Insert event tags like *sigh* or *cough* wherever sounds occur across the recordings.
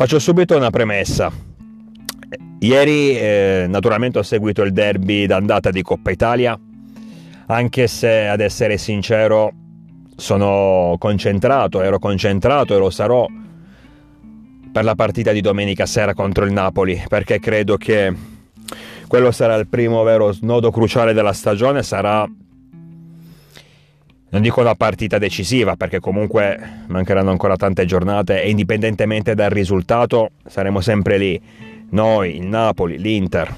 Faccio subito una premessa. Ieri eh, naturalmente ho seguito il derby d'andata di Coppa Italia, anche se ad essere sincero sono concentrato, ero concentrato e lo sarò per la partita di domenica sera contro il Napoli, perché credo che quello sarà il primo vero snodo cruciale della stagione, sarà non dico una partita decisiva perché comunque mancheranno ancora tante giornate e indipendentemente dal risultato saremo sempre lì, noi, il Napoli, l'Inter.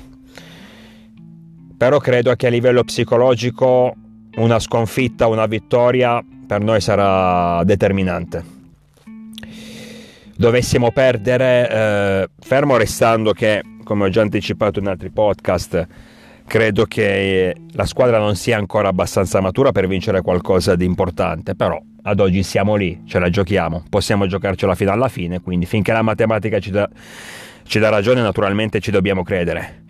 Però credo che a livello psicologico una sconfitta, una vittoria per noi sarà determinante. Dovessimo perdere, eh, fermo restando che, come ho già anticipato in altri podcast, credo che la squadra non sia ancora abbastanza matura per vincere qualcosa di importante, però ad oggi siamo lì, ce la giochiamo, possiamo giocarcela fino alla fine, quindi finché la matematica ci dà, ci dà ragione naturalmente ci dobbiamo credere.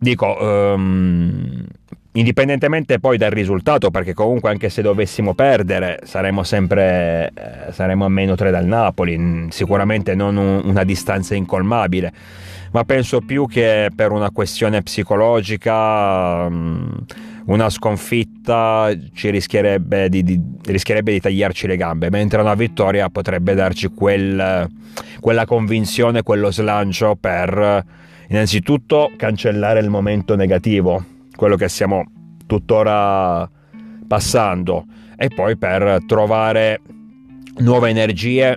Dico, um, indipendentemente poi dal risultato, perché comunque anche se dovessimo perdere saremo sempre eh, saremo a meno 3 dal Napoli, sicuramente non un, una distanza incolmabile. Ma penso più che per una questione psicologica mm, una sconfitta ci rischierebbe di, di, rischierebbe di tagliarci le gambe, mentre una vittoria potrebbe darci quel, quella convinzione, quello slancio per innanzitutto cancellare il momento negativo, quello che stiamo tuttora passando, e poi per trovare nuove energie,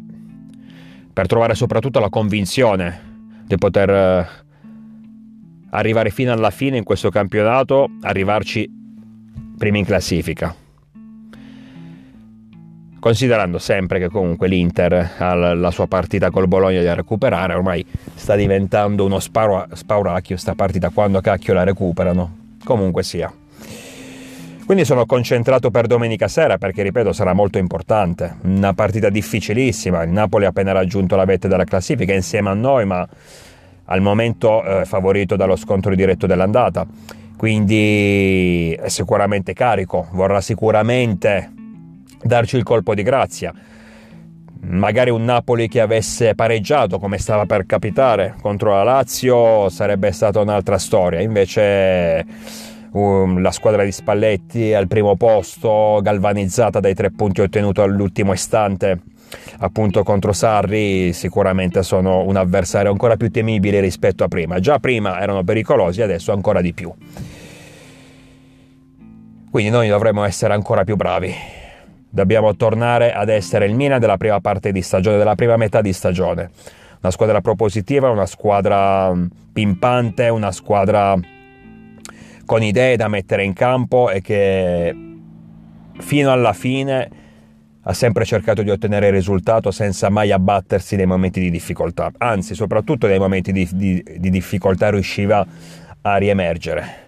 per trovare soprattutto la convinzione di poter eh, arrivare fino alla fine in questo campionato, arrivarci primi in classifica. Considerando sempre che comunque l'Inter ha la sua partita col Bologna da recuperare, ormai sta diventando uno spauracchio sta partita quando cacchio la recuperano. Comunque sia. Quindi sono concentrato per domenica sera perché, ripeto, sarà molto importante. Una partita difficilissima. Il Napoli ha appena raggiunto la vetta della classifica insieme a noi, ma al momento eh, favorito dallo scontro diretto dell'andata. Quindi è sicuramente carico, vorrà sicuramente darci il colpo di grazia. Magari un Napoli che avesse pareggiato come stava per capitare contro la Lazio sarebbe stata un'altra storia. Invece um, la squadra di Spalletti al primo posto, galvanizzata dai tre punti ottenuti all'ultimo istante appunto contro Sarri, sicuramente sono un avversario ancora più temibile rispetto a prima. Già prima erano pericolosi, adesso ancora di più. Quindi noi dovremmo essere ancora più bravi. Dobbiamo tornare ad essere il Milan della prima parte di stagione, della prima metà di stagione. Una squadra propositiva, una squadra mm, pimpante, una squadra con idee da mettere in campo e che fino alla fine ha sempre cercato di ottenere il risultato senza mai abbattersi nei momenti di difficoltà, anzi soprattutto nei momenti di, di, di difficoltà riusciva a riemergere.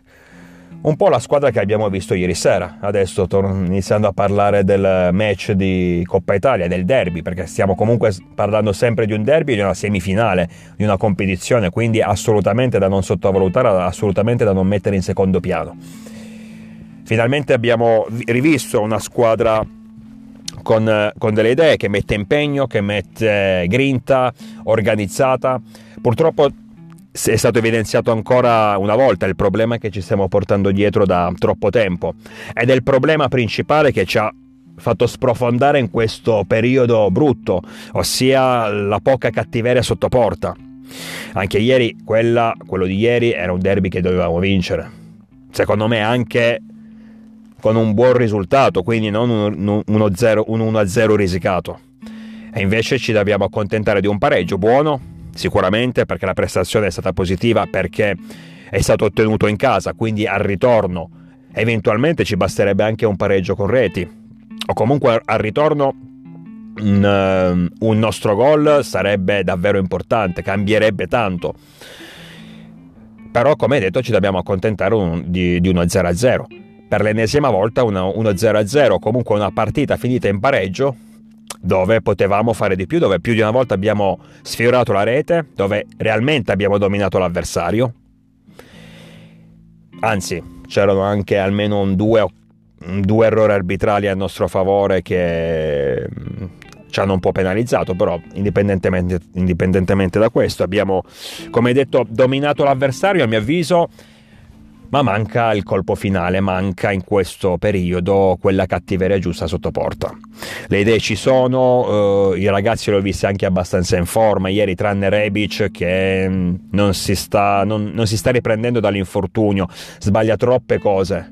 Un po' la squadra che abbiamo visto ieri sera, adesso torno iniziando a parlare del match di Coppa Italia, del derby, perché stiamo comunque parlando sempre di un derby, di una semifinale, di una competizione, quindi assolutamente da non sottovalutare, assolutamente da non mettere in secondo piano. Finalmente abbiamo rivisto una squadra con, con, delle idee, che mette impegno, che mette grinta, organizzata. Purtroppo è stato evidenziato ancora una volta il problema che ci stiamo portando dietro da troppo tempo ed è il problema principale che ci ha fatto sprofondare in questo periodo brutto, ossia la poca cattiveria sotto porta. Anche ieri, quella, quello di ieri era un derby che dovevamo vincere. Secondo me anche con un buon risultato, quindi non un 1-0 risicato. E invece ci dobbiamo accontentare di un pareggio buono, sicuramente perché la prestazione è stata positiva, perché è stato ottenuto in casa, quindi al ritorno eventualmente ci basterebbe anche un pareggio con reti, o comunque al ritorno un, uh, un nostro gol sarebbe davvero importante, cambierebbe tanto. Però come detto ci dobbiamo accontentare un, di, di uno 0-0 per l'ennesima volta 1-0-0, comunque una partita finita in pareggio dove potevamo fare di più, dove più di una volta abbiamo sfiorato la rete, dove realmente abbiamo dominato l'avversario. Anzi, c'erano anche almeno due, due errori arbitrali a nostro favore che mm, ci hanno un po' penalizzato, però indipendentemente, indipendentemente da questo abbiamo, come detto, dominato l'avversario a mio avviso, ma manca il colpo finale, manca in questo periodo quella cattiveria giusta sotto porta. Le idee ci sono, eh, i ragazzi li ho visti anche abbastanza in forma, ieri tranne Rebic che mm, non si sta, non, non si sta riprendendo dall'infortunio, sbaglia troppe cose.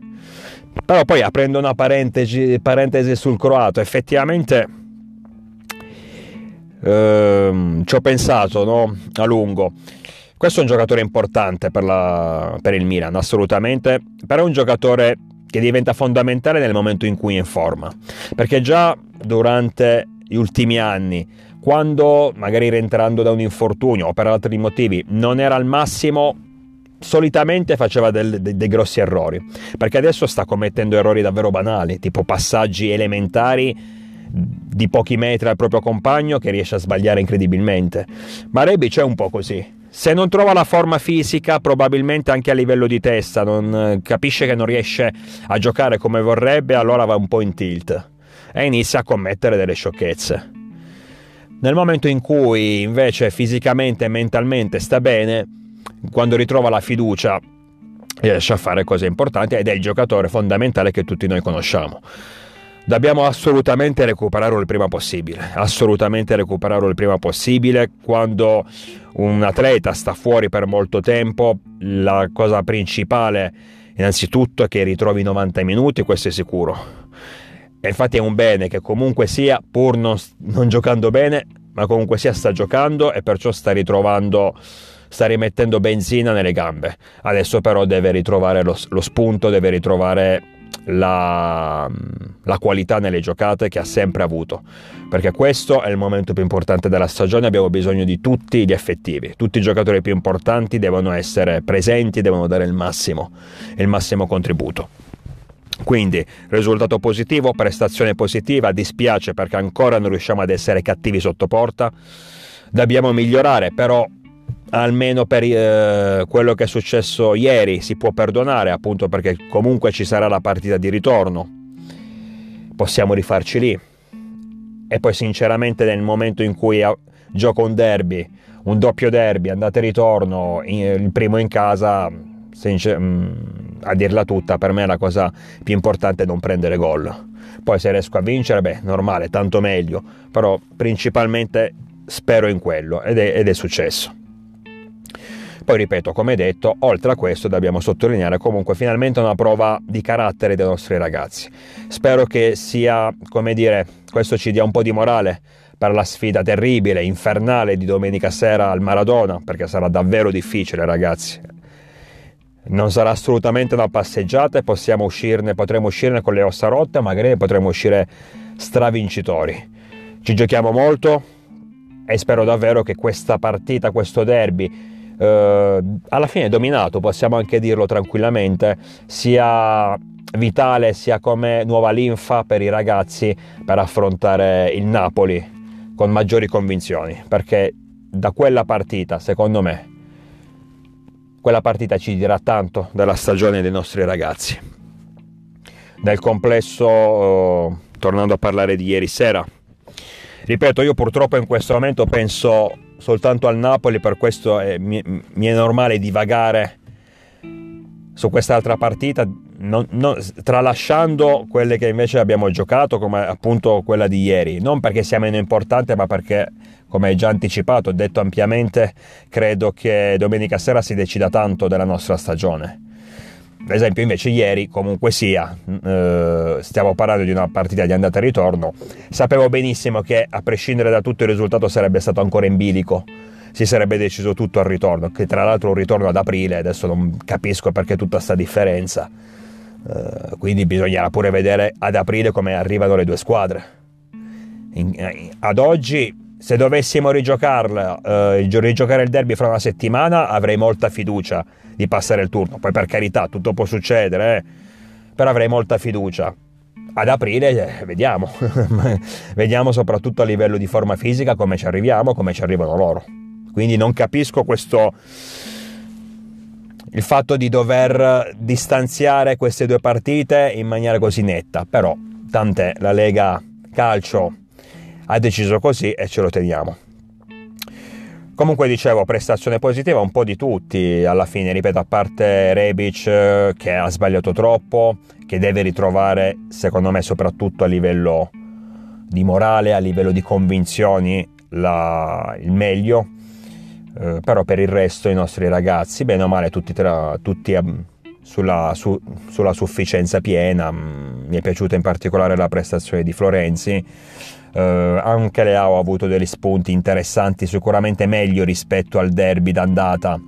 Però poi aprendo una parentesi, parentesi sul croato, effettivamente ehm, ci ho pensato no? a lungo. Questo è un giocatore importante per, la, per il Milan, assolutamente, però è un giocatore che diventa fondamentale nel momento in cui è in forma, perché già durante gli ultimi anni, quando magari rientrando da un infortunio o per altri motivi non era al massimo, solitamente faceva del, de, dei grossi errori, perché adesso sta commettendo errori davvero banali, tipo passaggi elementari di pochi metri al proprio compagno che riesce a sbagliare incredibilmente. Ma Rebic è un po' così. Se non trova la forma fisica, probabilmente anche a livello di testa, non eh, capisce che non riesce a giocare come vorrebbe, allora va un po' in tilt e inizia a commettere delle sciocchezze. Nel momento in cui invece fisicamente e mentalmente sta bene, quando ritrova la fiducia riesce a fare cose importanti ed è il giocatore fondamentale che tutti noi conosciamo. Dobbiamo assolutamente recuperarlo il prima possibile, assolutamente recuperarlo il prima possibile. Quando un atleta sta fuori per molto tempo, la cosa principale innanzitutto è che ritrovi 90 minuti, questo è sicuro. E infatti è un bene che comunque sia, pur non, non giocando bene, ma comunque sia sta giocando e perciò sta ritrovando sta rimettendo benzina nelle gambe. Adesso però deve ritrovare lo, lo spunto, deve ritrovare la, la, qualità nelle giocate che ha sempre avuto. Perché questo è il momento più importante della stagione, abbiamo bisogno di tutti gli effettivi, tutti i giocatori più importanti devono essere presenti, devono dare il massimo, il massimo contributo. Quindi risultato positivo, prestazione positiva, dispiace perché ancora non riusciamo ad essere cattivi sotto porta, dobbiamo migliorare, però almeno per eh, quello che è successo ieri si può perdonare appunto perché comunque ci sarà la partita di ritorno. Possiamo rifarci lì. E poi sinceramente nel momento in cui gioco un derby un doppio derby andate e ritorno il primo in casa mm, a dirla tutta per me la cosa più importante è non prendere gol. Poi se riesco a vincere beh normale tanto meglio però principalmente spero in quello ed è, ed è successo poi ripeto, come detto, oltre a questo dobbiamo sottolineare comunque finalmente una prova di carattere dei nostri ragazzi. Spero che sia, come dire, questo ci dia un po' di morale per la sfida terribile, infernale di domenica sera al Maradona, perché sarà davvero difficile ragazzi. Non sarà assolutamente una passeggiata e possiamo uscirne, potremo uscirne con le ossa rotte, magari potremo uscire stravincitori. Ci giochiamo molto e spero davvero che questa partita, questo derby, eh, alla fine dominato, possiamo anche dirlo tranquillamente, sia vitale sia come nuova linfa per i ragazzi per affrontare il Napoli con maggiori convinzioni, perché da quella partita, secondo me, quella partita ci dirà tanto della stagione dei nostri ragazzi. Nel complesso, eh, tornando a parlare di ieri sera, ripeto, io purtroppo in questo momento penso soltanto al Napoli, per questo è, mi, mi, è normale divagare su quest'altra partita, non, non, tralasciando quelle che invece abbiamo giocato, come appunto quella di ieri, non perché sia meno importante, ma perché, come già anticipato, ho detto ampiamente, credo che domenica sera si decida tanto della nostra stagione. Ad esempio, invece, ieri, comunque sia, eh, stiamo parlando di una partita di andata e ritorno. Sapevo benissimo che, a prescindere da tutto, il risultato sarebbe stato ancora in bilico. Si sarebbe deciso tutto al ritorno, che tra l'altro un ritorno ad aprile, adesso non capisco perché tutta questa differenza. Eh, quindi bisognerà pure vedere ad aprile come arrivano le due squadre. In, in, ad oggi se dovessimo rigiocarla, eh, rigiocare il derby fra una settimana, avrei molta fiducia di passare il turno. Poi per carità, tutto può succedere, eh? però avrei molta fiducia. Ad aprile eh, vediamo, *laughs* vediamo soprattutto a livello di forma fisica come ci arriviamo, come ci arrivano loro. Quindi non capisco questo il fatto di dover distanziare queste due partite in maniera così netta, però tant'è, la Lega Calcio ha deciso così e ce lo teniamo. Comunque dicevo, prestazione positiva un po' di tutti, alla fine, ripeto, a parte Rebic eh, che ha sbagliato troppo, che deve ritrovare, secondo me, soprattutto a livello di morale, a livello di convinzioni, la, il meglio, eh, però per il resto i nostri ragazzi, bene o male, tutti, tra, tutti um, sulla, su, sulla, sufficienza piena, mm, mi è piaciuta in particolare la prestazione di Florenzi, eh, anche Leao ha avuto degli spunti interessanti, sicuramente meglio rispetto al derby d'andata.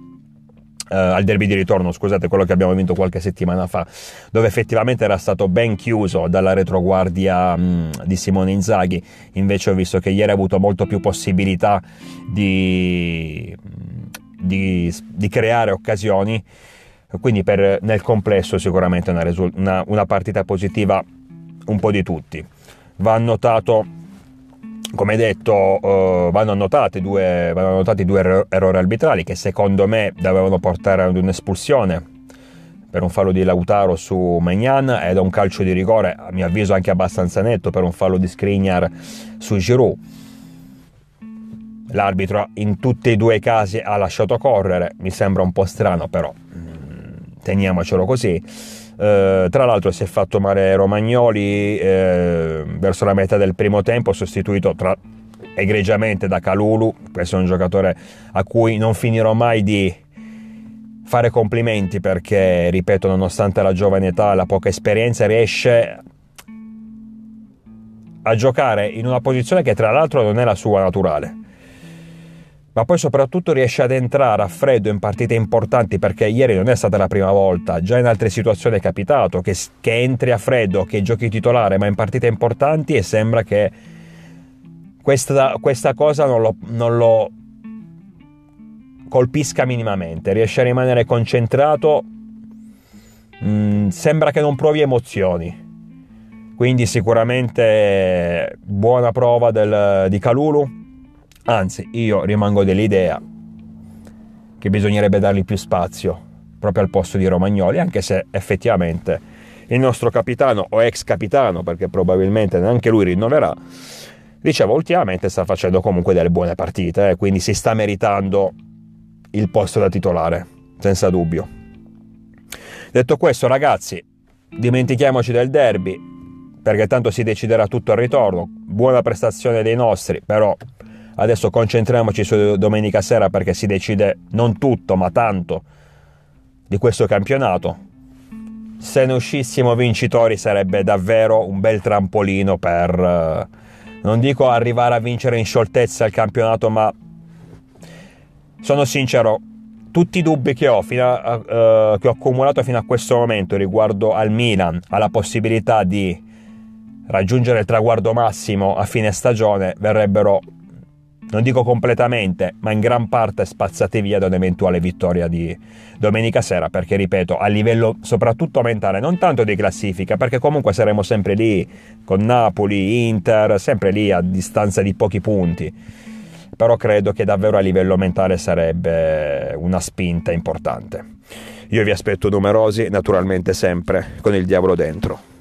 Uh, al derby di ritorno, scusate, quello che abbiamo vinto qualche settimana fa, dove effettivamente era stato ben chiuso dalla retroguardia mh, di Simone Inzaghi. Invece ho visto che ieri ha avuto molto più possibilità di, di, di creare occasioni. Quindi per, nel complesso sicuramente una, una, una partita positiva un po' di tutti. Va annotato come detto, uh, vanno, annotati due, vanno annotati due errori arbitrali che secondo me dovevano portare ad un'espulsione per un fallo di Lautaro su Magnan ed un calcio di rigore, a mio avviso anche abbastanza netto, per un fallo di Skriniar su Giroud. L'arbitro in tutti e due i casi ha lasciato correre, mi sembra un po' strano, però mm, teniamocelo così. Eh, tra l'altro si è fatto male Romagnoli eh, verso la metà del primo tempo, sostituito tra, egregiamente da Calulu, questo è un giocatore a cui non finirò mai di fare complimenti perché, ripeto, nonostante la giovane età la poca esperienza, riesce a giocare in una posizione che tra l'altro non è la sua naturale ma poi soprattutto riesce ad entrare a freddo in partite importanti perché ieri non è stata la prima volta, già in altre situazioni è capitato che, che entri a freddo, che giochi titolare, ma in partite importanti e sembra che questa, questa cosa non lo, non lo colpisca minimamente, riesce a rimanere concentrato, mm, sembra che non provi emozioni. Quindi sicuramente buona prova del, di Calulu, Anzi, io rimango dell'idea che bisognerebbe dargli più spazio proprio al posto di Romagnoli, anche se effettivamente il nostro capitano o ex capitano, perché probabilmente neanche lui rinnoverà, dicevo ultimamente sta facendo comunque delle buone partite, eh, quindi si sta meritando il posto da titolare, senza dubbio. Detto questo, ragazzi, dimentichiamoci del derby, perché tanto si deciderà tutto al ritorno. Buona prestazione dei nostri, però Adesso concentriamoci su domenica sera perché si decide non tutto, ma tanto di questo campionato. Se ne uscissimo vincitori sarebbe davvero un bel trampolino per, eh, non dico arrivare a vincere in scioltezza il campionato, ma sono sincero, tutti i dubbi che ho, a, uh, che ho accumulato fino a questo momento riguardo al Milan, alla possibilità di raggiungere il traguardo massimo a fine stagione, verrebbero non dico completamente, ma in gran parte spazzati via da un'eventuale vittoria di domenica sera, perché ripeto, a livello soprattutto mentale, non tanto di classifica, perché comunque saremo sempre lì con Napoli, Inter, sempre lì a distanza di pochi punti. Però credo che davvero a livello mentale sarebbe una spinta importante. Io vi aspetto numerosi, naturalmente sempre con il diavolo dentro.